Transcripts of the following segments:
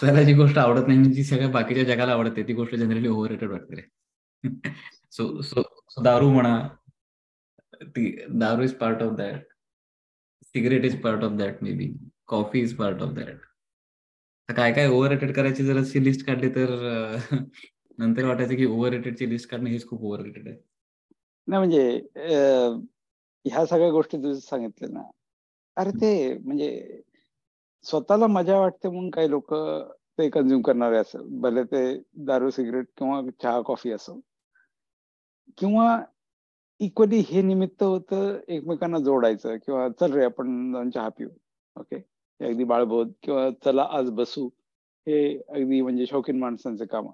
आपल्याला जी गोष्ट आवडत नाही जी सगळ्या बाकीच्या जगाला आवडते ती गोष्ट जनरली ओव्हर रेटेड वाटते सो सो दारू म्हणा ती दारू is part of that cigarette is part of that maybe coffee is part of that काय काय ओव्हर रेटेड करायची जर अशी लिस्ट काढली तर नंतर वाटायचं की ओव्हर रेटेडची लिस्ट काढणं हेच खूप ओव्हर रेटेड आहे. नाही म्हणजे ह्या सगळ्या गोष्टी तुझं सांगितले ना. अरे ते म्हणजे स्वतःला मजा वाटते म्हणून काही लोक ते कन्झ्युम करणारे असं. भले ते दारू सिगरेट किंवा चहा कॉफी असो. किंवा इक्वली हे निमित्त होतं एकमेकांना जोडायचं किंवा चल रे आपण जाऊन चहा पिऊ. ओके अगदी बाळबोध किंवा चला आज बसू. हे अगदी म्हणजे शौकीन माणसांचे काम.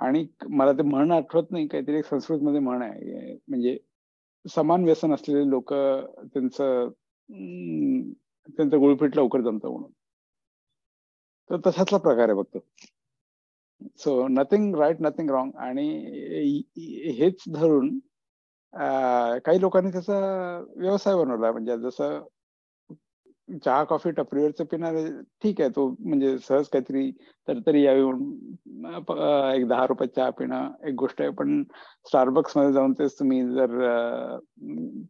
आणि मला ते म्हण आठवत नाही. काहीतरी संस्कृतमध्ये संस्कृत मध्ये म्हण आहे. म्हणजे समान व्यसन असलेले लोक त्यांचं त्यांचं गुळपीठ लवकर जमतं म्हणून. तर तसाचला प्रकार आहे बघतो so nothing right nothing wrong आणि हेच धरून काही लोकांनी त्याचा व्यवसाय बनवला. म्हणजे जसं चहा कॉफी टपरीवरचं पिणार ठीक आहे. तो म्हणजे सहज काहीतरी तरतरी यावी म्हणून एक दहा रुपये चहा पिणं एक गोष्ट आहे. पण स्टारबक्समध्ये जाऊन तेच तुम्ही जर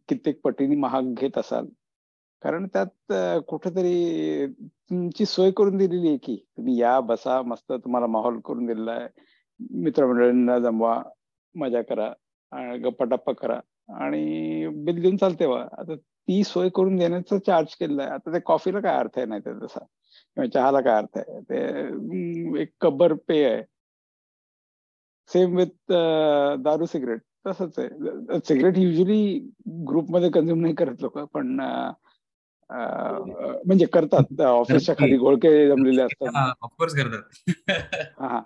कित्येक पटीने महाग घेत असाल कारण त्यात कुठेतरी तुमची सोय करून दिलेली आहे की तुम्ही या बसा मस्त तुम्हाला माहोल करून दिलेला आहे. मित्रमंडळींना जमवा मजा करा गप्पा टप्पा करा आणि बिल देऊन चालते वा आता ती सोय करून देण्याचा चार्ज केलेला आहे. आता ते कॉफीला काय अर्थ आहे नाही ते तसा. किंवा चहाला काय अर्थ आहे? ते एक कब्बर पे आहे. सेम विथ दारू सिगरेट तसंच आहे. सिगरेट युजली ग्रुपमध्ये कन्झ्युम नाही करत लोक पण म्हणजे करतात. ऑफिसच्या खाली घोळके जमलेले असतात. ऑफकोर्स करतात. हा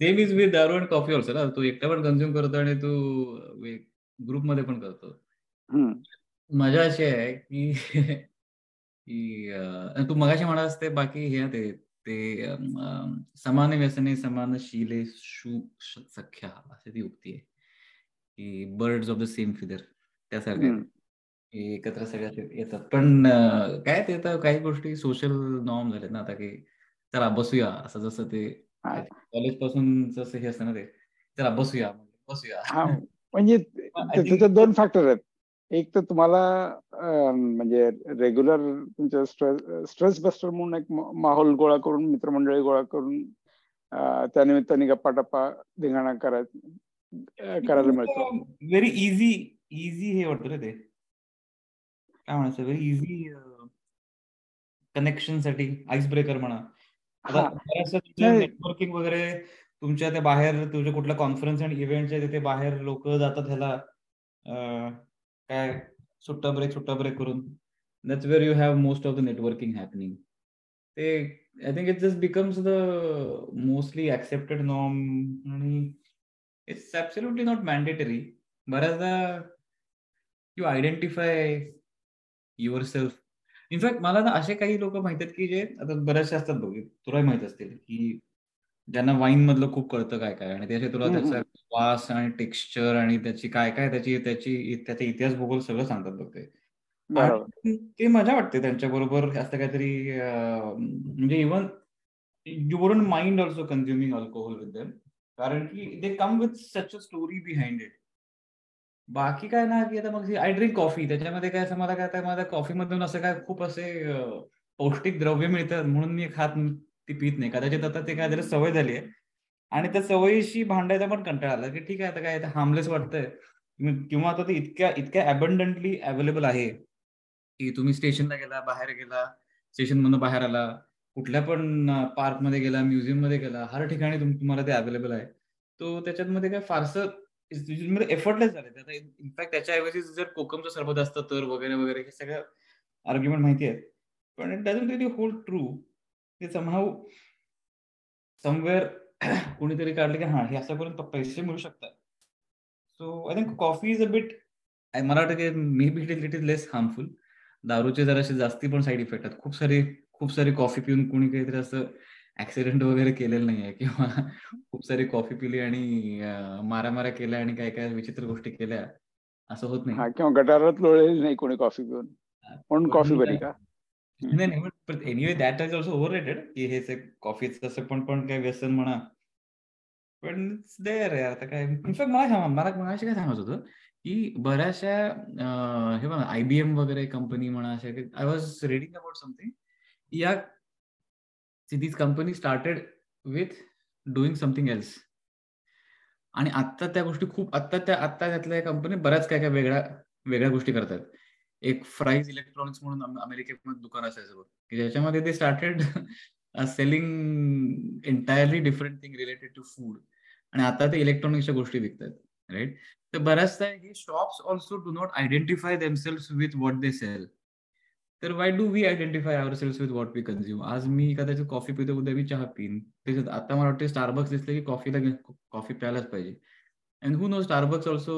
सेम इज विथ दारू अँड कॉफी ऑल्सो ना. तू एकटा पण कन्झ्युम करतो आणि तू ग्रुपमध्ये पण करतो. मजा अशी आहे की तू मगाशी म्हणास ते बाकी हे ते ते समान व्यसने समान शिले शू सख्या अशी ती उक्ती आहे. की birds of the same feather त्यासारखं एकत्र सगळ्या येतात. पण काय ते आता काही गोष्टी सोशल नॉर्म झालेत ना आता की चला बसूया. असं जसं ते कॉलेजपासून जसं हे असतं ना ते चला बसूया बसूया. म्हणजे त्याच्यात दोन फॅक्टर आहेत. एक तर तुम्हाला म्हणजे रेग्युलर तुमच्या स्ट्रेस स्ट्रेस बस्टर म्हणून एक माहोल गोळा करून मित्रमंडळी गोळा करून त्या निमित्ताने गप्पा टप्पा धिंगाणा करायला करायला मिळतो. व्हेरी इझी इझी हे वाटतं रे ते. काय म्हणायचं व्हेरी इझी कनेक्शनसाठी आईस ब्रेकर म्हणा. नेटवर्किंग वगैरे तुमच्या त्या बाहेर तुझ्या कुठल्या कॉन्फरन्स आणि इव्हेंटच्या तिथे बाहेर लोक जातात ह्याला काय सुट्टा ब्रेक सुट्टा ब्रेक करून. That's where you have most of the networking happening ते I think it just becomes the mostly accepted norm आणि इट्स ऍब्सोल्युटली नॉट मॅन्डेटरी बऱ्याचदा you identify yourself in fact मला ना असे काही लोक माहीत आहेत की जे आता बऱ्याचशे असतात बघ तुला माहीत असतील की ज्यांना वाईन मधलं खूप कळतं काय काय आणि त्याचे तुला त्याचा वास आणि टेक्स्चर आणि त्याची काय काय त्याची त्याची त्याचा इतिहास भूगोल सगळं सांगतात बघ ते. ते मजा वाटते त्यांच्या बरोबर असं काहीतरी म्हणजे even you wouldn't mind also consuming alcohol with them कारण की they come with such a story behind it बाकी काय ना की आता मग आय ड्रिंक कॉफी त्याच्यामध्ये काय असं मला काय माझ्या कॉफी मधून असं काय खूप असे पौष्टिक द्रव्य मिळतात म्हणून मी खात ती पित नाही. कदाचित आता ते काय जरा सवय झाली आहे. आणि त्या सवयीशी भांडायचा पण कंटाळा आला की ठीक आहे आता काय हार्मलेस वाटतंय. किंवा आता ते इतक्या इतक्या अबंडंटली अवेलेबल आहे की तुम्ही स्टेशनला गेला बाहेर गेला स्टेशन मधून बाहेर आला कुठल्या पण पार्कमध्ये गेला म्युझियममध्ये गेला हर ठिकाणी तुम्हाला ते अवेलेबल आहे. तो त्याच्यात काय फारसं एफर्टलेस झाले इनफॅक्ट त्याच्याऐवजी जर कोकमचं सरबत असतं तर वगैरे वगैरे हे सगळं आर्ग्युमेंट माहिती आहे पण it doesn't really hold true ते समहाव समवेअर कोणीतरी काढले की हा हे असं करून पैसे मिळू शकतात. So I think coffee is a bit मला वाटतं की maybe it is less harmful दारूचे जरासे जास्ती पण साईड इफेक्ट आहेत. खूप सारे खूप सारी कॉफी पिऊन कोणी काहीतरी असं ऍक्सिडेंट वगैरे केलेलं नाहीये किंवा खूप सारी कॉफी पिली आणि मारामाऱ्या केल्या आणि काय काय विचित्र गोष्टी केल्या असं होत नाही. किंवा गटारात लोळलेली नाही कोणी कॉफी पिऊन. म्हणून कॉफी बरी का? नाही नाही anyway that is also over rated की हे कॉफीच तसं पण पण काही व्यसन म्हणा. पण देअर यार आता काय इनफॅक्ट मला मला मगाशी काय सांगत होतं की बऱ्याचशा हे बघा आयबीएम वगैरे कंपनी म्हणा अशा I was reading about something या this company started with doing something else आणि आत्ता त्या गोष्टी खूप आत्ता त्या आत्ता त्यातल्या कंपनी बऱ्याच काय काय वेगळ्या वेगळ्या गोष्टी करतात. एक फ्राईज इलेक्ट्रॉनिक्स म्हणून अमेरिकेमध्ये दुकान असायचं बघ की ज्याच्यामध्ये ते started selling entirely different thing related to food आणि आता ते इलेक्ट्रॉनिक्सच्या गोष्टी विकतात राईट तर बऱ्याचदा हे shops also do not identify themselves with what they sell तर why do we identify ourselves with what we consume आज मी कदाचित कॉफ़ी पितो उद्या मी चहा पिन. त्याच्यात आता मला वाटतं स्टारबक्स दिसलं की कॉफीला कॉफ़ी प्यायलाच पाहिजे. And who know Starbucks also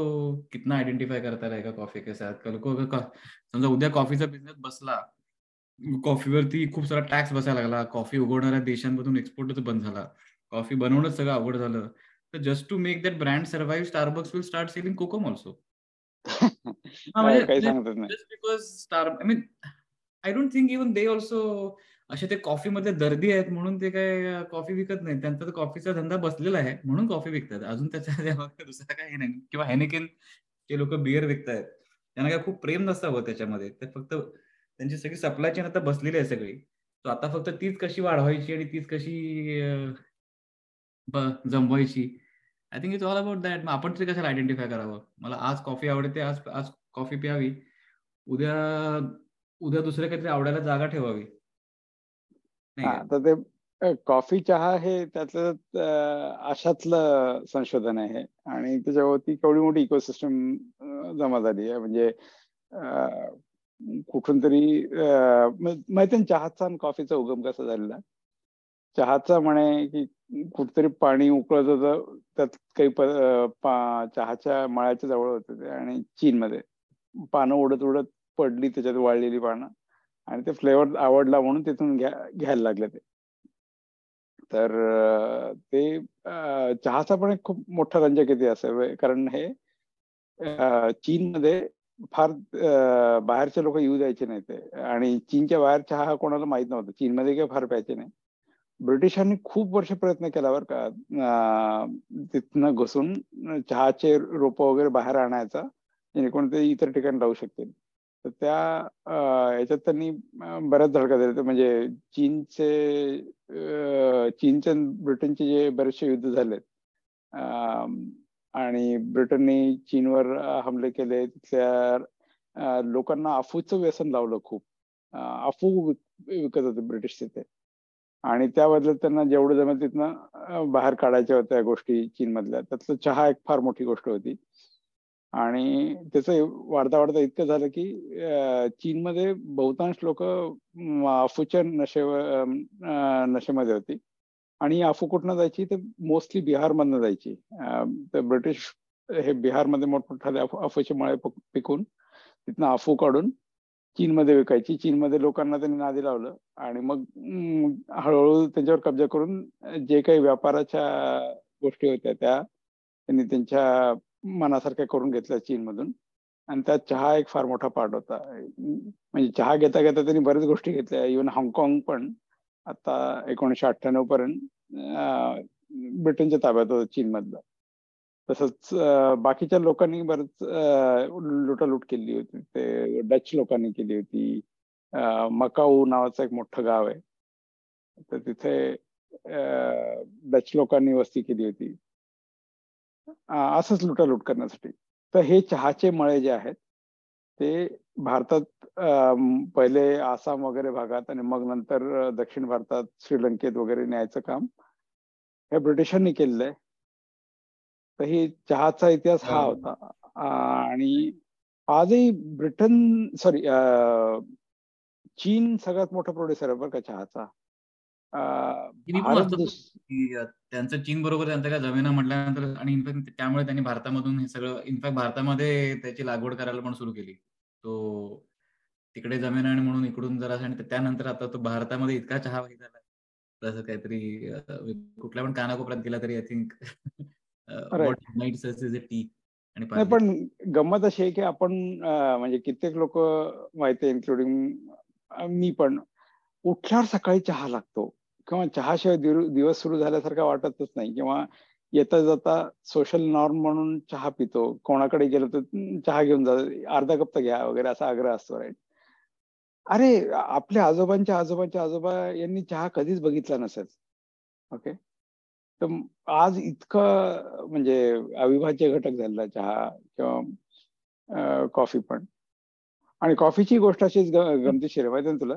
कितना आयडेंटिफाय करता रहेगा कॉफ़ी के साथ. लोक समजा उद्या कॉफीचा बिझनेस बसला कॉफीवरती खूप सारा टॅक्स बसायला लागला. कॉफ़ी उगवणाऱ्या देशांमधून एक्सपोर्टच बंद झाला. कॉफ़ी बनवणंच सगळं अवघड झालं. तर just to make that brand survive Starbucks will start selling kokum also just because star I mean I don't think even they also असे ते कॉफीमध्ये दर्दी आहेत म्हणून ते काय कॉफी विकत नाही त्यांचा कॉफीचा धंदा बसलेला आहे म्हणून कॉफी विकतात. अजून त्याच्या दुसरा काही नाही. किंवा हॅनिकेन जे लोक बिअर विकतायत. त्यांना काय खूप प्रेम नसावं त्याच्यामध्ये. ते फक्त त्यांची सगळी सप्लाय चेन आता बसलेली आहे सगळी. तो आता फक्त तीच कशी वाढवायची आणि तीच कशी जमवायची. I think it's all about that आपण तरी कशाला आयडेंटिफाय करावं? मला आज कॉफी आवडते आज आज कॉफी प्यावी. उद्या उद्या दुसऱ्या काहीतरी आवडायला जागा ठेवावी. तर ते कॉफी चहा हे त्यातलं अशातलं संशोधन आहे. आणि त्याच्यावरती केवढी मोठी इकोसिस्टम जमा झाली आहे. म्हणजे कुठून तरी माहिती चहाचा आणि कॉफीचा उगम कसा झालेला? चहाचा म्हणे की कुठतरी पाणी उकळत होतं त्यात काही चहाच्या मळ्याच्या जवळ होते ते आणि चीनमध्ये. पानं उडत उडत पडली त्याच्यात वाळलेली पानं. आणि ते फ्लेवर आवडला म्हणून तिथून घ्या घ्यायला लागले ते. तर ते चहाचा पण एक खूप मोठा रंजक इथे असेल कारण हे चीनमध्ये फार बाहेरचे लोक येऊ द्यायचे नाही ते. आणि चीनच्या बाहेर चहा हा कोणाला माहीत नव्हता. चीनमध्ये काही फार प्यायचे नाही ब्रिटिशांनी खूप वर्ष प्रयत्न केला का तिथनं घुसून चहाचे रोप वगैरे बाहेर आणायचा. जेणेकरून ते इतर ठिकाणी राहू शकतील. तर त्या याच्यात त्यांनी बऱ्याच धडका दिल्या. म्हणजे चीनचे चीनचे ब्रिटनचे जे बरेचसे युद्ध झालेत आणि ब्रिटनने चीनवर हमले केले तिथल्या लोकांना अफूचं व्यसन लावलं खूप. अफू विकत होते ब्रिटिश तिथे. आणि त्या बदल्यात त्यांना जेवढं जमेल तिथनं बाहेर काढायच्या होत्या गोष्टी चीनमधल्या. त्यातलं चहा एक फार मोठी गोष्ट होती. आणि त्याचं वाढता वाढता इतकं झालं की चीनमध्ये बहुतांश लोक अफूच्या नशे नशेमध्ये होती. आणि अफू कुठनं जायची? तर मोस्टली बिहारमधनं जायची. तर ब्रिटिश हे बिहारमध्ये मोठमोठाले अफूचे मळे पिकून तिथनं अफू काढून चीनमध्ये विकायची. चीनमध्ये लोकांना त्यांनी नादी लावलं. आणि मग हळूहळू त्यांच्यावर कब्जा करून जे काही व्यापाराच्या गोष्टी होत्या त्या त्यांनी त्यांच्या मनासारख्या करून घेतल्या चीनमधून. आणि त्यात चहा एक फार मोठा पार्ट होता. म्हणजे चहा घेता घेता त्यांनी बऱ्याच गोष्टी घेतल्या. इव्हन हाँगकाँग पण आता एकोणीशे अठ्ठ्याण्णव पर्यंत ब्रिटनच्या ताब्यात होतं चीनमधला. तसंच बाकीच्या लोकांनी बरंच लुटालूट केली होती. ते डच लोकांनी केली होती. मकाऊ नावाचं एक मोठं गाव आहे. तर तिथे डच लोकांनी वस्ती केली होती. असंच लुटालूट करण्यासाठी. तर हे चहाचे मळे जे आहेत ते भारतात पहिले आसाम वगैरे भागात आणि मग नंतर दक्षिण भारतात श्रीलंकेत वगैरे न्यायचं काम हे ब्रिटिशांनी केलेलं आहे. तर ही चहाचा इतिहास हा होता. आणि आजही ब्रिटन सॉरी चीन सगळ्यात मोठा प्रोड्युसर आहे बरं का चहाचा. त्यांचं चीन बरोबर त्यांचा काय जमिना म्हटल्यानंतर आणि इनफॅक्ट त्यामुळे त्यांनी भारतामधून हे सगळं इनफॅक्ट भारतामध्ये त्याची लागवड करायला पण सुरू केली. तो तिकडे जमीन आणि म्हणून इकडून जरा आणि त्यानंतर आता तो भारतामध्ये इतका चहा झाला. तसं काहीतरी कुठल्या पण कानाकोपऱ्यात गेला तरी आय थिंक टी आणि पण गंमत अशी आहे की आपण म्हणजे कित्येक लोक माहिती इन्क्लुडिंग मी पण उठल्यावर सकाळी चहा लागतो. किंवा चहाशिवाय दिवस सुरू झाल्यासारखा वाटतच नाही. किंवा येता जाता सोशल नॉर्म म्हणून चहा पितो. कोणाकडे गेलो तर चहा घेऊन जा अर्धा कप तर घ्या वगैरे असा आग्रह असतो राईट अरे आपल्या आजोबांच्या आजोबांच्या आजोबा यांनी चहा कधीच बघितला नसेल. ओके तर आज इतकं म्हणजे अविभाज्य घटक झालेला चहा किंवा कॉफी पण. आणि कॉफीची गोष्ट अशीच गमतीशीर आहे. माहिती ना तुला?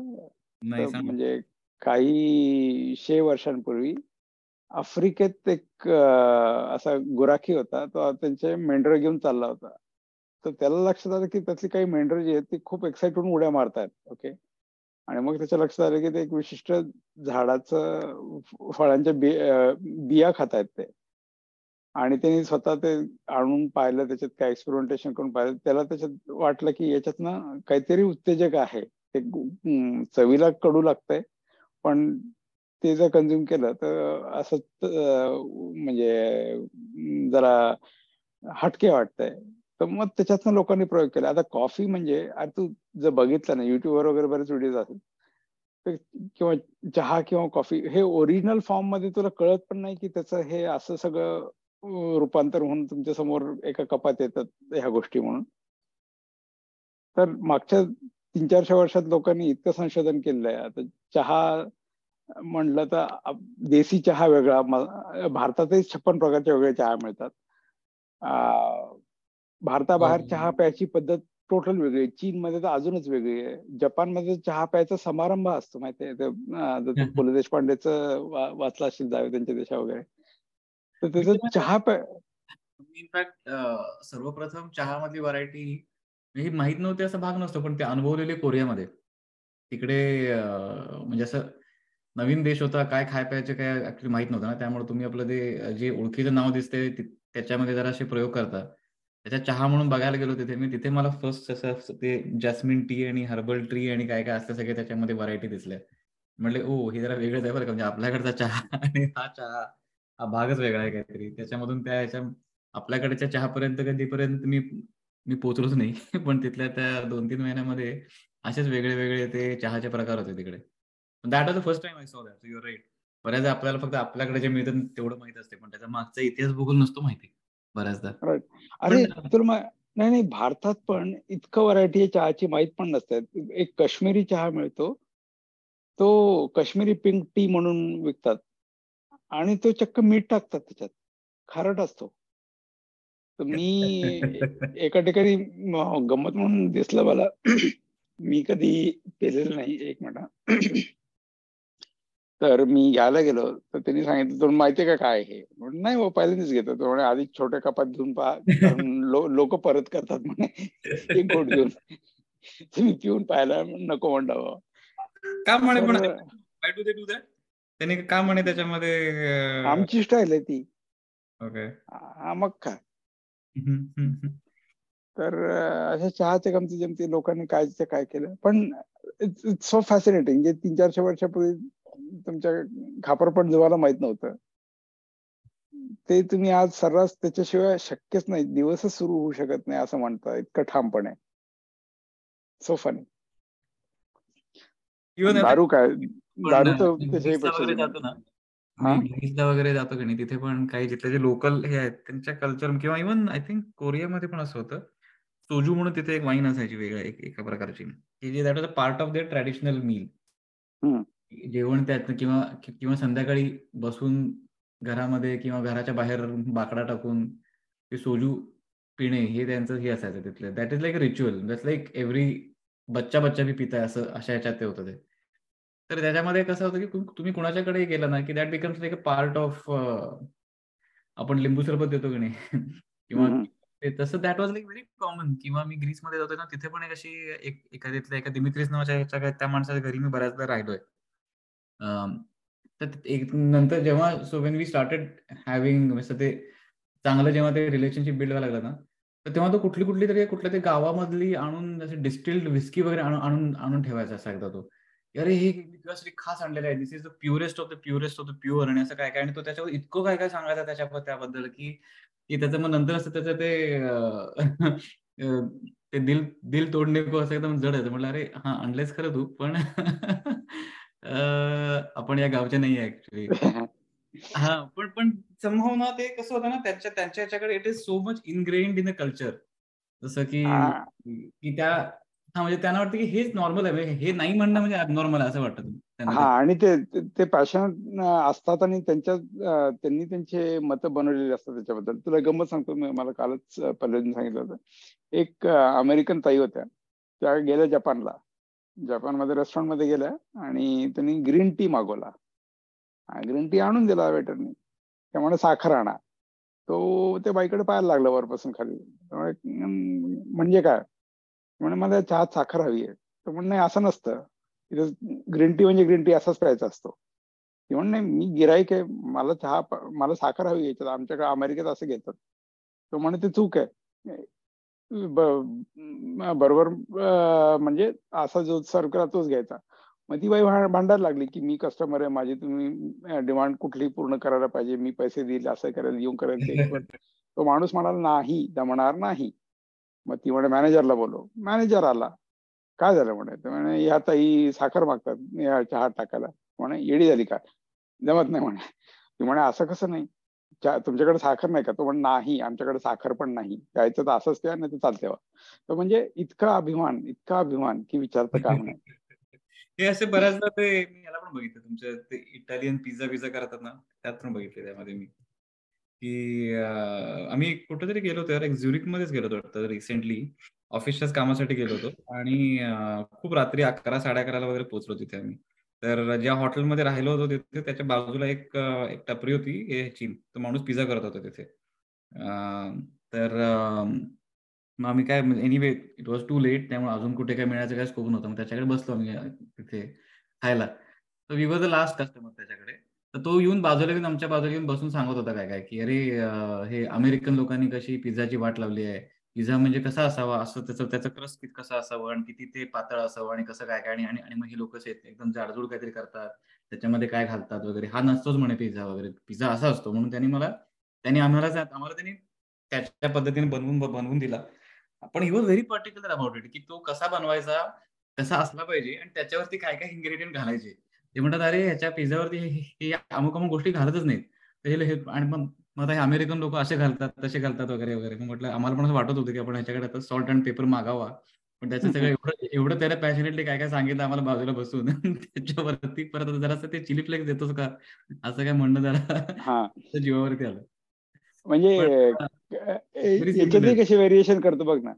म्हणजे काही शे वर्षांपूर्वी आफ्रिकेत एक असा गुराखी होता तो त्यांचे मेंढर घेऊन चालला होता. तर त्याला लक्षात आलं की त्यातली काही मेंढर जी आहेत ती खूप एक्साइट होऊन उड्या मारतात ओके आणि मग त्याच्या लक्षात आलं की ते एक विशिष्ट झाडाचं फळांच्या बिया खात आहेत ते. आणि त्यांनी स्वतः ते आणून पाहिलं त्याच्यात काय एक्सपेरिमेंटेशन करून पाहिलं. त्याला त्याच्यात वाटलं की याच्यात ना काहीतरी उत्तेजक आहे. ते चवीला कडू लागतंय. पण ते जर कन्झ्युम केलं तर असं म्हणजे जरा हटके वाटतंय. तर मग त्याच्यातनं लोकांनी प्रयोग केला. आता कॉफी म्हणजे अरे तू जर बघितलं ना युट्यूबवर वगैरे बरेच व्हिडिओज असतील किंवा चहा किंवा कॉफी हे ओरिजिनल फॉर्ममध्ये तुला कळत पण नाही की त्याचं हे असं सगळं रूपांतर होऊन तुमच्यासमोर एका कपात येतात ह्या गोष्टी म्हणून. तर मागच्या तीन चारशे वर्षात लोकांनी इतकं संशोधन केलेलं आहे. आता चहा म्हणलं तर देसी चहा वेगळा. भारतातही छप्पन प्रकारचे वेगळे चहा मिळतात. भारताबाहेर. चहा प्यायची पद्धत टोटल वेगळी आहे. चीन मध्ये तर अजूनच वेगळी आहे. जपानमध्ये चहा प्यायचा समारंभ असतो माहितीये? पु ल देशपांडेच वाचला असेल जावे त्यांच्या देशा वगैरे. तर त्याचं चहा प्या इनफॅक्ट सर्वप्रथम चहा मधली व्हरायटी ही माहीत नव्हती असा भाग नसतो पण ते अनुभवलेले कोरियामध्ये. तिकडे म्हणजे असं नवीन देश होता काय खाय प्यायचे काय ऍक्च्युली माहीत नव्हतं ना. त्यामुळे तुम्ही आपलं ते जे ओळखीचं नाव दिसते त्याच्यामध्ये जरा असे प्रयोग करता. त्याच्या चहा म्हणून बघायला गेलो तिथे मी तिथे मला फर्स्ट असं ते जॅस्मिन टी आणि हर्बल ट्री आणि काय काय असते सगळे त्याच्यामध्ये व्हरायटी दिसल्या. म्हटले ओ हे जरा वेगळंच आहे बरं का. म्हणजे आपल्याकडचा चहा आणि हा चहा हा भागच वेगळा आहे काहीतरी. त्याच्यामधून त्या ह्याच्या आपल्याकडच्या चहापर्यंत कधीपर्यंत मी मी पोचलोच नाही. पण तिथल्या त्या दोन तीन महिन्यामध्ये असेच वेगळे वेगळे ते चहाचे प्रकार होते तिकडे. That the first time I saw that you're right बऱ्याच आपल्याला फक्त आपल्याकडे जे मिळतं तेवढं माहीत असते पण त्याचा मागचा इतिहास बघून नसतो माहिती बऱ्याचदा. अरे तुला नाही नाही भारतात पण इतकं व्हरायटी चहाची माहीत पण नसतात एक काश्मीरी चहा मिळतो तो काश्मीरी पिंक टी म्हणून विकतात. आणि तो चक्क मीठ टाकतात त्याच्यात खारट असतो. मी एका ठिकाणी गमत म्हणून दिसलं मला मी कधी पेलेलं नाही एक मिनिट तर मी घ्यायला गेलो तर त्यांनी सांगितलं तुला माहितीये का काय हे नाही हो पहिल्यांदाच घेतो. तो म्हणे आधी छोट्या कपात घेऊन पहा. लोक परत करतात म्हणे. एक गोट घेऊन. तुम्ही पिऊन पाहायला नको म्हणता का म्हणे त्याने का म्हणे त्याच्यामध्ये आमची स्टाईल आहे ती. ओके मग काय? तर अशा चहाच्या गमती जमती लोकांनी काय काय केलं? पण इट्स सो फॅसिनेटिंग जे तीन चारशे वर्षापूर्वी तुमच्या खापर पण जीवाला माहीत नव्हतं. ते तुम्ही आज सर्रास त्याच्याशिवाय शक्यच नाही. दिवसच सुरू होऊ शकत नाही असं म्हणता इतकं ठामपणे. सो फनी दारू काय? दारू तर त्याच्यापेक्षा वगैरे जातो की नाही? तिथे पण काही जिथले जे लोकल हे आहेत त्यांच्या कल्चर किंवा इव्हन आय थिंक कोरियामध्ये पण असं होतं. सोजू म्हणून तिथे एक वाईन असायची वेगळ्या एका प्रकारची. की जे that was a part of their traditional meal जेवण त्यात किंवा किंवा संध्याकाळी बसून घरामध्ये किंवा घराच्या बाहेर बाकडा टाकून ते सोजू पिणे हे त्यांचं हे असायचं तिथलं. That is like ritual that's like every बच्चा बच्चा बी पिताय असं अशा ह्याच्यात ते होतं ते. तर त्याच्यामध्ये कसं होतं की तुम्ही कुणाच्याकडे गेला ना की that becomes like a part of आपण लिंबू सरबत देतो की नाही? किंवा तसं that was like very common किंवा मी ग्रीसमध्ये जातो ना तिथे पण एक अशी एक एखाद्यातल्या एका दिमित्रीस नावाच्या त्या माणसाच्या घरी मी बऱ्याचदा राहिलोय. तर एक नंतर जेव्हा so when we started having असं ते चांगलं जेव्हा ते रिलेशनशिप बिल्ड व्हायला लागलं ना तर तेव्हा तो कुठली कुठली तरी कुठल्या तरी गावामधली आणून जसे डिस्टिल्ड विस्की वगैरे आणून आणून ठेवायचा असा एकदा तो. अरे हे तुझ्यासाठी खास आणलेलं आहे this is the purest of the purest of the pure आणि असं काय काय आणि तो त्याच्यावर इतकं काय काय सांगायचं त्याच्या त्याबद्दल की की त्याचं मग नंतर असं त्याचं ते ते दिल दिल तोडणे असं एकदम जड आहे. म्हटलं अरे हा आणलेस खरं तू पण आपण या गावचे नाही आहे ऍक्च्युली हा पण पण समहाव ना ते कसं होतं ना त्यांच्या त्यांच्या ह्याच्याकडे it is so much ingrained in a culture जसं की की त्या हा म्हणजे त्यांना वाटतं की हेच नॉर्मल आहे म्हणजे हे नाही म्हणणं म्हणजे नॉर्मल आहे असं वाटतं हा आणि ते ते पॅशन असतात आणि त्यांच्या त्यांनी त्यांचे मत बनवलेले असतात त्याच्याबद्दल. तुला गंमत सांगतो मला कालच पहिल्यांदा सांगितलं होतं. एक अमेरिकन ताई होत्या त्या गेल्या जपानला. जपानमध्ये रेस्टॉरंटमध्ये गेल्या आणि त्यांनी ग्रीन टी मागवला. ग्रीन टी आणून दिला वेटरनी त्यामुळे साखर आणा. तो त्या बाईकडे पाहायला लागला वरपासून खाली. म्हणजे काय? म्हणे मला चहात साखर हवी आहे. तर नाही असं नसतं. ग्रीन टी म्हणजे ग्रीन टी असाच प्यायचा असतो. ती म्हणणे मी गिराईक आहे. मला चहा मला साखर हवी याच्यात आमच्याकडे अमेरिकेत असं घेतात. तो म्हणे ते चूक आहे. बरोबर म्हणजे असा जो सर्व करा तोच घ्यायचा. मग ती बाई भांडायला लागली की मी कस्टमर आहे माझी तुम्ही डिमांड कुठली पूर्ण करायला पाहिजे मी पैसे देईल असं करेल येऊन करेल ते. तो माणूस म्हणाला नाही दमणार नाही. मग ती म्हणे मॅनेजरला बोलव. मॅनेजर आला. काय झालं म्हणे? म्हणे या ताई साखर मागतात या चहा टाकायला. म्हणे येडी झाली काय जमत नाही. म्हणे. ती म्हणे असं कसं नाही? तुमच्याकडे साखर नाही का तो म्हण नाही आमच्याकडे साखर पण नाही. यायचं तर असंच त्या नाही तर चालते तर म्हणजे इतका अभिमान इतका अभिमान की विचारतं काम नाही हे असे बऱ्याचदा ते मी याला पण बघितलं तुमच्या ते इटालियन पिझ्झा पिझ्झा करतात ना त्यात पण बघितले त्यामध्ये मी. की आम्ही कुठेतरी गेलो होतो एक झुरिक मध्येच गेलो होतो रिसेंटली ऑफिसच्याच कामासाठी गेलो होतो. आणि खूप रात्री अकरा साडे अकराला वगैरे पोहोचलो तिथे आम्ही. तर ज्या हॉटेलमध्ये राहिलो होतो तिथे त्याच्या बाजूला एक एक टपरी होती ह्याची तो माणूस पिझ्झा करत होता तिथे. तर मग आम्ही काय anyway it was too late त्यामुळे अजून कुठे काय मिळायचं काय स्कोप नव्हतं. मग त्याच्याकडे बसलो आम्ही तिथे खायला. तर we was the last customer त्याच्याकडे. तर तो येऊन बाजूला येऊन आमच्या बाजूला येऊन बसून सांगत होता काय काय की अरे हे अमेरिकन लोकांनी कशी पिझ्झाची वाट लावली आहे. पिझ्झा म्हणजे कसा असावा असं त्याचं त्याचं क्रस्कित कसं असावं आणि किती ते पातळ असावं आणि कसं काय काय आणि आणि मग हे लोक एकदम जाडजूड काहीतरी करतात. त्याच्यामध्ये काय घालतात वगैरे. हा नसतोच म्हणे पिझ्झा वगैरे. पिझ्झा असा असतो. म्हणून त्यांनी मला त्यांनी आम्हाला आम्हाला त्यांनी त्याच्या पद्धतीने बनवून बनवून दिला. पण he was very particular about it की तो कसा बनवायचा कसा असला पाहिजे आणि त्याच्यावरती काय काय इन्ग्रेडियंट घालायचे. ते म्हणतात अरे ह्याच्या पिझ्झावरती हे अमुक अमुक गोष्टी घालतच नाहीत. आणि मग मग हे अमेरिकन लोक असे घालतात तसे घालतात वगैरे वगैरे. मग म्हटलं आम्हाला पण असं वाटत होतं की आपण ह्याच्याकडे आता सॉल्ट अँड पेपर मागावा. पण त्याचं सगळं एवढं एवढं त्याला पॅशनेटली काय काय सांगितलं आम्हाला बाजूला बसून. त्याच्यावरती परत जरा ते चिली फ्लेक्स देतोस का? असं काय म्हणणं जरा जीवावरती आलं. म्हणजे कशी व्हेरिएशन करतो बघ ना.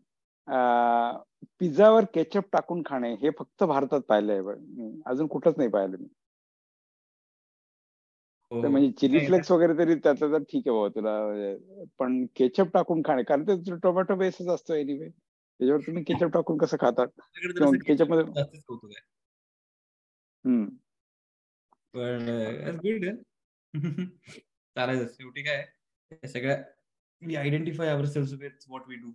पिझ्झावर केचप टाकून खाणे हे फक्त भारतात पाहिलंय अजून कुठंच नाही पाहिलं मी. म्हणजे चिली फ्लेक्स वगैरे तरी त्याचं तर ठीक आहे बाबा तुला पण केचप टाकून खाणे कारण ते टोमॅटो बेसच असतो एनिवे त्याच्यावर तुम्ही केचप टाकून कसं खातात? केचपमध्ये चालायचं शेवटी काय सगळ्या we identify ourselves with what we do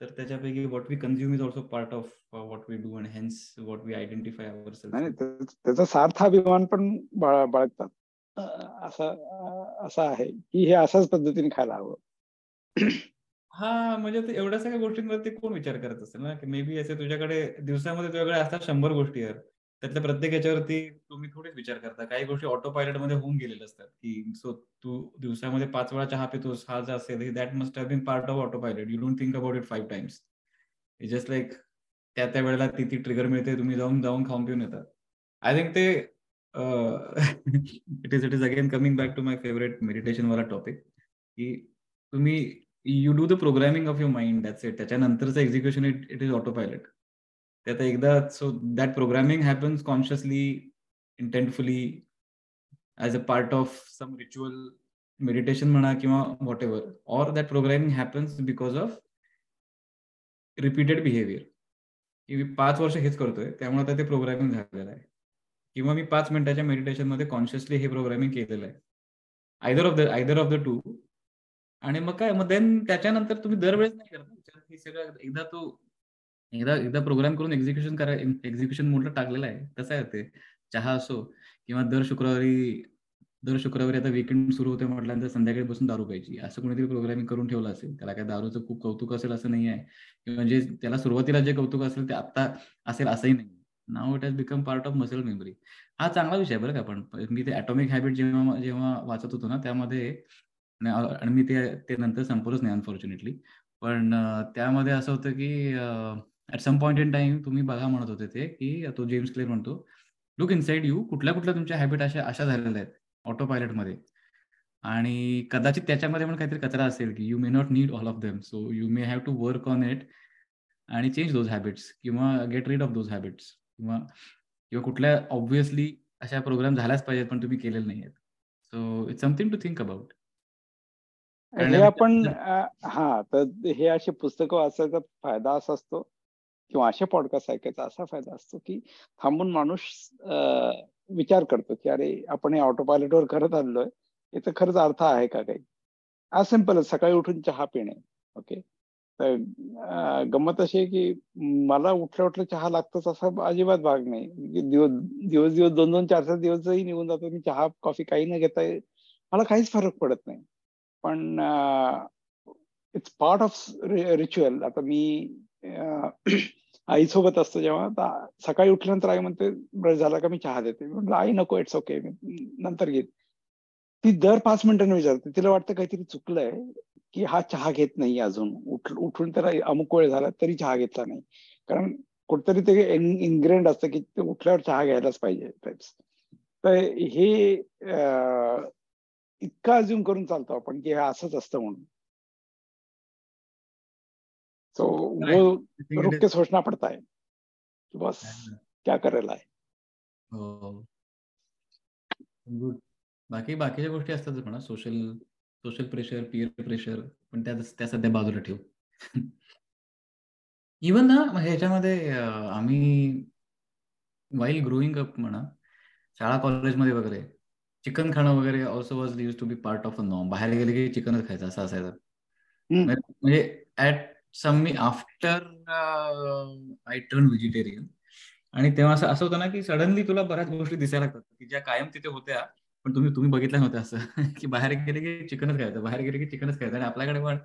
तर त्याच्यापैकी what we consume is also part of what we do and hence what we identify ourselves त्याचा सार्थ अभिमान पण बाळगतात. असं असं आहे की हे अशाच पद्धतीने खायला हवं. हा म्हणजे ते एवढ्या सगळ्या गोष्टींवरती कोण विचार करत असेल ना? की मे बी असे तुझ्याकडे दिवसामध्ये तुझ्याकडे असतात शंभर गोष्टी आहेत त्यातल्या प्रत्येक याच्यावरती तुम्ही थोडीच विचार करता. काही गोष्टी ऑटो पायलटमध्ये होऊन गेलेल्या असतात की सो तू दिवसामध्ये पाच वेळा चहा पितोस हा जर असेल that must have been part of autopilot you don't think about it five times just like त्या त्या वेळेला ती ती ट्रिगर मिळते तुम्ही जाऊन जाऊन खाऊन पिऊन येतात. आय थिंक ते it is it is again coming back to my favourite meditation वाला टॉपिक की तुम्ही you do the programming of your mind that's it त्याच्यानंतरचं execution it it is autopilot ते आता एकदा so that programming happens consciously intentfully as a part of some ritual meditation म्हणा किंवा whatever or that programming happens because of repeated behaviour की मी पाच वर्ष हेच करतोय त्यामुळे आता ते प्रोग्रामिंग झालेलं आहे. किंवा मी पाच मिनिटाच्या मेडिटेशनमध्ये कॉन्शियसली हे प्रोग्रामिंग केलेलं आहे. Either of the either of the two आणि मग काय मग देन त्याच्यानंतर तुम्ही दरवेळेस नाही करत हे सगळं एकदा तो एकदा एकदा प्रोग्राम करून एक्झिक्युशन करा एक्झिक्युशन मोडला टाकलेला आहे. कसं आहे ते? चहा असो किंवा दर शुक्रवारी दर शुक्रवारी आता वीकेंड सुरू होते म्हटल्यानंतर संध्याकाळी बसून दारू पाहिजे असं कोणीतरी प्रोग्रामिंग करून ठेवलं असेल. त्याला काय दारूचं खूप कौतुक असेल असं नाही आहे. म्हणजे त्याला सुरुवातीला जे कौतुक असेल ते आता असेल असंही नाही. Now it has become part of muscle memory हा चांगला विषय बरं का पण मी ते ॲटॉमिक हॅबिट जेव्हा जेव्हा वाचत होतो ना त्यामध्ये आणि मी ते ते नंतर संपवलंच नाही अनफॉर्च्युनेटली पण त्यामध्ये असं होतं की at some point in time तुम्ही बघा म्हणत होते ते की तो जेम्स क्लेअर म्हणतो लुक इनसाइड यू कुठल्या कुठल्या तुमच्या हॅबिट अशा अशा झालेल्या आहेत ऑटो पायलटमध्ये आणि कदाचित त्याच्यामध्ये पण काहीतरी कचरा असेल की you may not need all of them so you may have to work on it आणि चेंज दोज हॅबिट्स किंवा get rid of those habits किंवा किंवा कुठल्या ऑब्व्हियसली अशा प्रोग्राम झाल्याच पाहिजेत पण तुम्ही केलेले नाही आहेत so it's something to think about हे आपण हा तर हे असे पुस्तकं वाचायचा फायदा असा असतो किंवा असे पॉडकास्ट ऐकायचा असा फायदा असतो की थांबून माणूस विचार करतो की अरे आपण हे ऑटो वर करत आलोय याचा खरंच अर्थ आहे का काही? आज सिंपल सकाळी उठून चहा पिणे ओके तर गंमत अशी आहे की मला उठल्या उठल्या चहा लागतोच असा अजिबात भाग नाही. म्हणजे दिवस दिवस दिवस दोन दोन चार चार दिवसही निघून जातो. मी चहा कॉफी काही न घेता मला काहीच फरक पडत नाही. पण इट्स पार्ट ऑफ रिच्युअल आता मी आईसोबत असतो जेव्हा सकाळी उठल्यानंतर आई म्हणते ब्रश झाला का मी चहा देते. म्हटलं आई नको इट्स ओके नंतर घेत ती दर पाच मिनिटांनी विचारते. तिला वाटतं काहीतरी चुकलंय. की हा चहा घेत नाही अजून. उठून त्याला अमुक वेळ झाला तरी चहा घेतला नाही. कारण कुठतरी ते इन्ग्रेंड असतं की ते उठल्यावर चहा घ्यायलाच पाहिजे तर हे इतका अजून करून चालतो आपण की हे असंच असतं म्हणून. सो वो रुक के सोचना पड़ता है बस क्या करेला आहे? गुड बाकी बाकीच्या गोष्टी असतात म्हणा. Social social pressure peer pressure पण त्या त्या सध्या बाजूला ठेवू. इवन ना ह्याच्यामध्ये आम्ही वाईल ग्रोईंग अप म्हणा शाळा कॉलेजमध्ये वगैरे चिकन खाणं वगैरे also was use to be part of a नॉम बाहेर गेले की चिकनच खायचं असं असायचं. म्हणजे ऍट सम मी आफ्टर आय टर्न व्हेजिटेरियन आणि तेव्हा असं असं होतं ना की सडनली तुला बऱ्याच गोष्टी दिसायला लागतात. की ज्या कायम तिथे होत्या पण तुम्ही तुम्ही बघितल्या नव्हत्या असं. की बाहेर गेले की चिकनच खायचं बाहेर गेले की चिकनच खायचं. आणि आपल्याकडे पण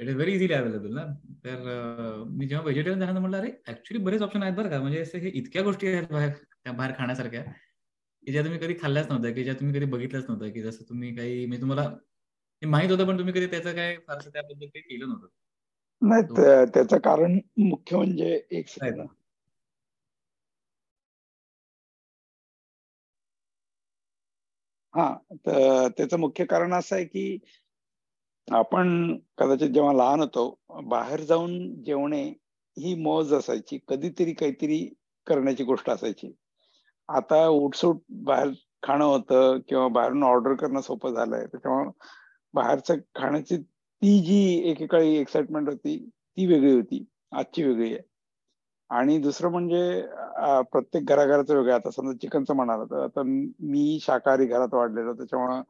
it is very easily available ना. तर मी जेव्हा व्हेजिटेरियन झालं म्हटलं अरे ऍक्च्युली बरेच ऑप्शन आहेत बरं का. म्हणजे असे हे इतक्या गोष्टी आहेत बाहेर त्या बाहेर खाण्यासारख्या की ज्या तुम्ही कधी खाल्ल्याच नव्हत्या की ज्या तुम्ही कधी बघितल्याच नव्हत्या की जसं तुम्ही काही मी तुम्हाला माहीत होतं पण तुम्ही कधी त्याचं काय फारसं त्याबद्दल काही केलं नव्हतं. नाही त्याचं कारण मुख्य म्हणजे एक हा तर त्याचं मुख्य कारण असं आहे की आपण कदाचित जेव्हा लहान होतो बाहेर जाऊन जेवणे ही मौज असायची कधीतरी काहीतरी करण्याची गोष्ट असायची. आता उठसूट बाहेर खाणं होतं किंवा बाहेरून ऑर्डर करणं सोपं झालंय त्याच्यामुळे बाहेरचं खाण्याची ती जी एकेकाळी एक्साइटमेंट होती ती वेगळी होती आजची वेगळी आहे. आणि दुसरं म्हणजे प्रत्येक घराघराचं वेगळं. आता समजा चिकनचं म्हणाल तर आता मी शाकाहारी घरात वाढलेलो त्याच्यामुळं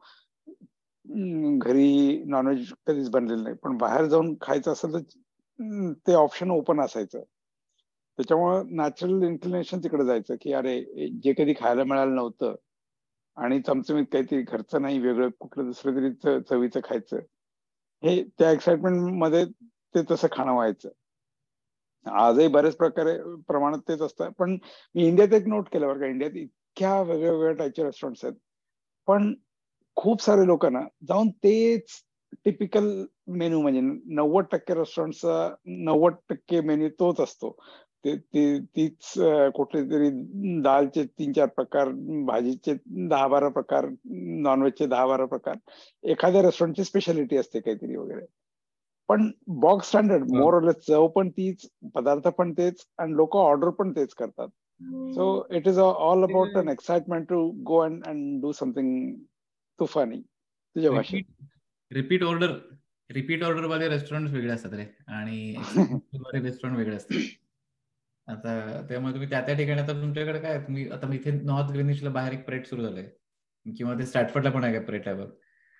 घरी नॉनव्हेज कधीच बनलेलं नाही. पण बाहेर जाऊन खायचं असेल तर ते ऑप्शन ओपन असायचं. त्याच्यामुळं नॅचरल इन्क्लिनेशन तिकडे जायचं की अरे जे कधी खायला मिळालं नव्हतं आणि चमचमीत काहीतरी घरचं नाही वेगळं कुठलं दुसरं तरी चवीचं खायचं. हे त्या एक्साइटमेंटमध्ये ते तसं खाणं व्हायचं. आजही बऱ्याच प्रकारे प्रमाणात तेच असतं. पण मी इंडियात एक नोट केलं बरं का. इंडियात इतक्या वेगळ्या वेगळ्या टाईपचे रेस्टॉरंट्स आहेत. पण खूप सारे लोकांना जाऊन तेच टिपिकल मेन्यू म्हणजे नव्वद टक्के रेस्टॉरंटचा नव्वद टक्के मेन्यू तोच असतो. ते तीच कुठले तरी दालचे तीन चार प्रकार भाजीचे दहा बारा प्रकार नॉनव्हेजचे दहा बारा प्रकार. एखाद्या रेस्टॉरंटची स्पेशालिटी असते काहीतरी वगैरे. पण बॉक्स स्टँडर्ड मोर चव पण तीच पदार्थ पण तेच आणि लोक ऑर्डर पण तेच करतात. So it is all about an excitement to go and and do something तुफानी तुझ्या भाषेत. रिपीट ऑर्डर रिपीट ऑर्डरमध्ये रेस्टॉरंट वेगळे असतात रे. आणि रेस्टॉरंट वेगळे असतात. आता त्यामुळे तुम्ही त्या त्या ठिकाणी आता तुमच्याकडे काय तुम्ही आता इथे नॉर्थ ग्रीनिशला बाहेर एक परेड सुरू झालंय. किंवा ते स्टॅटफर्डला पण आहे का परेड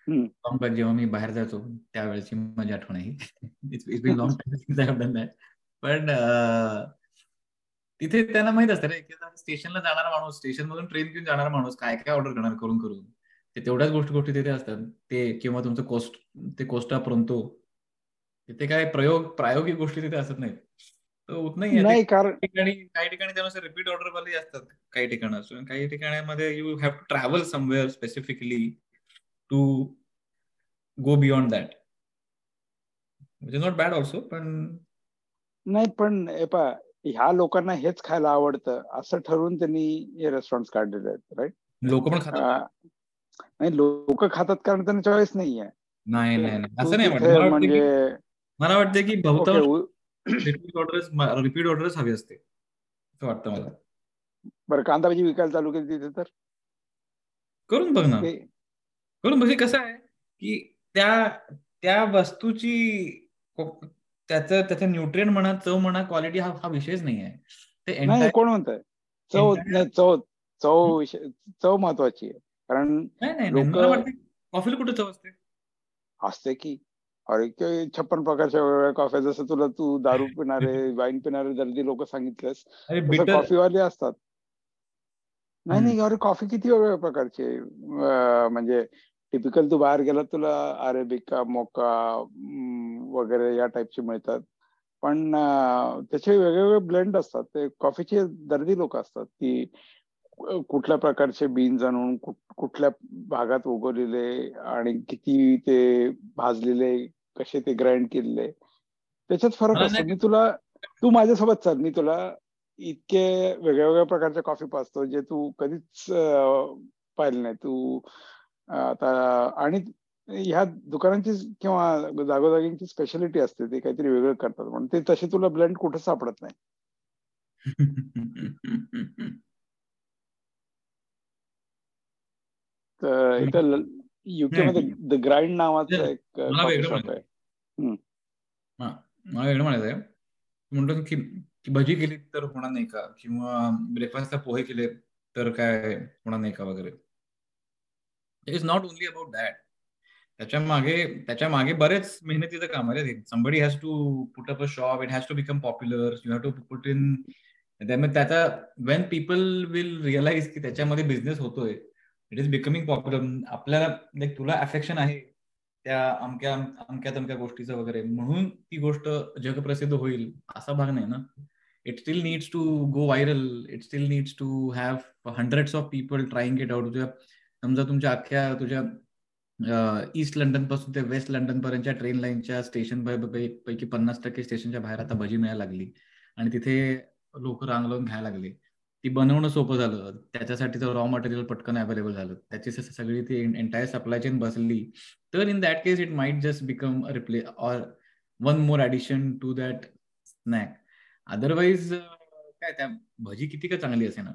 लॉंग जेव्हा मी बाहेर जायचो त्यावेळेची माझी आठवण आहे. लॉंग टाइम पण तिथे त्यांना माहीत असतं रे स्टेशनला जाणारा माणूस स्टेशन मधून ट्रेन घेऊन जाणारा माणूस काय काय ऑर्डर करणार करून करून? ते तेवढ्याच गोष्टी गोष्टी तिथे असतात. ते किंवा तुमचं कोस्ट ते कोस्टा प्रोंतो तिथे काय प्रयोग प्रायोगिक गोष्टी तिथे असत नाहीत. नाही. कारण ठिकाणी काही ठिकाणी त्यानुसार रिपीट ऑर्डर वाले असतात काही ठिकाणी काही ठिकाणामध्ये you have to travel somewhere specifically to go beyond that म्हणजे नॉट बॅड ऑल्सो पण नाही पण पा ह्या लोकांना हेच खायला आवडतं. असं ठरवून त्यांनी हे रेस्टॉरंट काढलेले आहेत राईट लोक पण खातात नाही लोक खातात कारण त्यांना चॉईस नाहीये. नाही नाही असं नाही म्हणजे मला वाटतं की बहुतांश रिपीट ऑर्डर्स हवी असते. असं वाटतं मला. बरं कांदा भाजी विकायला चालू केली तिथे तर? करून बघ ना. करून बघ कसं आहे की त्या त्या वस्तूची त्याचं त्याचं न्यूट्रिएंट म्हणा चव म्हणा क्वालिटी हा हा विषयच नाही आहे ते कोण म्हणतंय? चव चव चव चव महत्वाची आहे. कारण नाही कॉफीला कुठे चव असते? असते की. अरे छप्पन प्रकारच्या वेगवेगळ्या कॉफ्या जसं तुला तू दारू पिणारे वाईन पिणारे दर्दी लोक सांगितलंस कॉफीवाले असतात. नाही नाही अरे कॉफी किती वेगवेगळ्या प्रकारची म्हणजे टिपिकल तू बाहेर गेला तुला अरेबिका मोका वगैरे या टाईपचे मिळतात. पण त्याचे वेगवेगळे ब्लेंड असतात. ते कॉफीचे दर्दी लोक असतात की कुठल्या प्रकारचे बीन्स आणून कुठल्या भागात उगवलेले आणि किती ते भाजलेले कसे ते ग्राइंड केलेले. त्याच्यात फरक असतो. मी तुला तू माझ्यासोबत चल. मी तुला इतके वेगळ्या वेगळ्या प्रकारच्या कॉफी पाचतो जे तू कधीच पाहिले नाही. तू आणि ह्या दुकानांची किंवा जागोजागींची स्पेशालिटी असते ते काहीतरी वेगळं करतात. म्हणून ते तसे तुला ब्लेंड कुठं सापडत नाही. तर इथं युके मध्ये द ग्राइंड नावाचं एक शॉप आहे. मला वेगळं म्हणतो की भजी केली तर होणार नाही का? किंवा ब्रेकफास्टला पोहे केले तर काय होणार नाही का वगैरे? Is not only about that त्याच्यामागे त्याच्यामागे बरेच मेहनतीचं काम आहे somebody has to put up a shop it has to become popular you have to put in त्यामुळे त्याचा वेन पीपल विल रिअलाइज की त्याच्यामध्ये बिझनेस होतोय इट इज बिकमिंग पॉप्युलर आपल्याला लाईक तुला अफेक्शन आहे त्या अमक्या अमक्या तमक्या गोष्टीचं वगैरे. म्हणून ती गोष्ट जगप्रसिद्ध होईल असा भाग नाही ना. It still needs to go viral it still needs to have hundreds of people trying it out तुझ्या समजा तुमच्या अख्ख्या तुझ्या ईस्ट लंडनपासून ते वेस्ट लंडन पर्यंतच्या ट्रेन लाईनच्या स्टेशन पैकी पन्नास टक्के स्टेशनच्या बाहेर आता भजी मिळायला लागली. आणि तिथे लोक रांग लावून घ्यायला लागले. ती बनवणं सोपं झालं. त्याच्यासाठी रॉ मटेरियल पटकन अवेलेबल झालं. त्याची सगळी ती एंटायर सप्लाय चेन बसली. तर in that case it might just become replay or one more addition to that snack otherwise काय त्या भजी किती का चांगली असे ना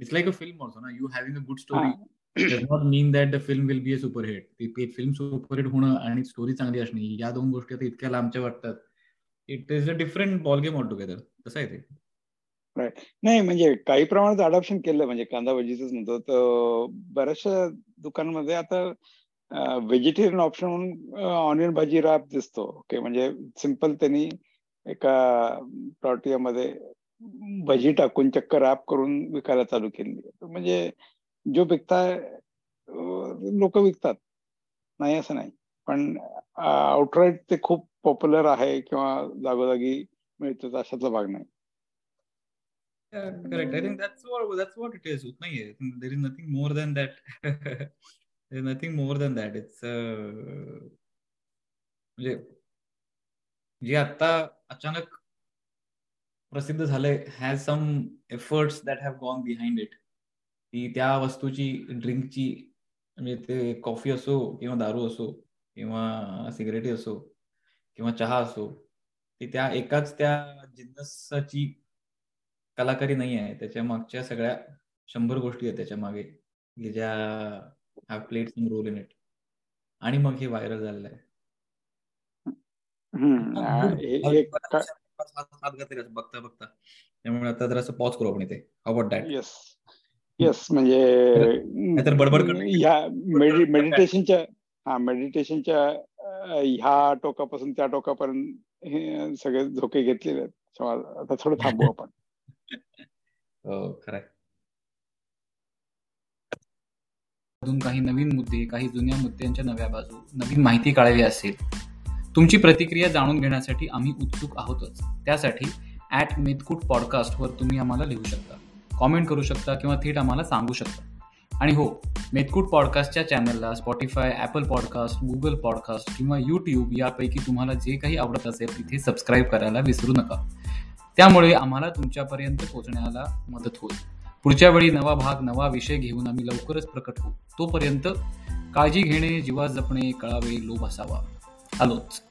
it's like a film also ना you having a good story not mean that the film will be a superhit film superhit होणं आणि स्टोरी चांगली असणे या दोन गोष्टी आता इतक्या लांबच्या वाटतात. It is a different ball game all together कसं आहे ते? नाही म्हणजे काही प्रमाणात अडॉप्शन केलं म्हणजे कांदा भजीच म्हणतो. तर बऱ्याचशा दुकानांमध्ये आता व्हेजिटेरियन ऑप्शन म्हणून ऑनियन भाजी रॅप दिसतो. ओके म्हणजे सिंपल त्यांनी एका टॉर्टियामध्ये भजी टाकून चक्क रॅप करून विकायला चालू केली म्हणजे जो बिकता है लोक विकता नहीं, अस नहीं. आउटराइट ते खूब पॉप्युलर है कि जागोजागी मिलते अशाच भाग नहीं. Correct I think that's what that's what it is उतना ही है there is nothing more than that there is nothing more than that it's म्हणजे, जे आता अचानक प्रसिद्ध झाले has some efforts that have gone behind it की त्या वस्तूची ड्रिंकची म्हणजे ते कॉफी असो किंवा दारू असो किंवा सिगरेटी असो किंवा चहा असो ती त्या एकाच त्या जिन्नसाची कलाकारी नाही आहे. त्याच्या मागच्या सगळ्या शंभर गोष्टी आहेत त्याच्यामागे ज्या have played some role in it आणि मग हे व्हायरल झालेलं आहे. बघता बघता. त्यामुळे आता जर पॉज करू आपण इथे. अबाउट दॅट येस म्हणजे बडबड ह्या मेडिटेशनच्या हा मेडिटेशनच्या ह्या टोकापासून त्या टोकापर्यंत हे सगळे धोके घेतलेले आहेत. आता थोडं थांबू आपण. हो खरंय. अजून काही नवीन मुद्दे काही जुन्या मुद्द्यांच्या नव्या बाजू नवीन माहिती कळावी असेल तुमची प्रतिक्रिया जाणून घेण्यासाठी आम्ही उत्सुक आहोतच. त्यासाठी ॲट मेदकूट पॉडकास्टवर तुम्ही आम्हाला लिहू शकता. कॉमेंट करू शकता किंवा थेट आम्हाला सांगू शकता. आणि हो मेतकूट पॉडकास्टच्या चॅनलला Spotify Apple podcast Google podcast किंवा यूट्यूब यापैकी तुम्हाला जे काही आवडत असेल तिथे सबस्क्राईब करायला विसरू नका. त्यामुळे आम्हाला तुमच्यापर्यंत पोहोचण्याला मदत होईल. पुढच्या वेळी नवा भाग नवा विषय घेऊन आम्ही लवकरच प्रकट होऊ. तोपर्यंत काळजी घेणे जीवा जपणे कळावे लोभ असावा. आलोच.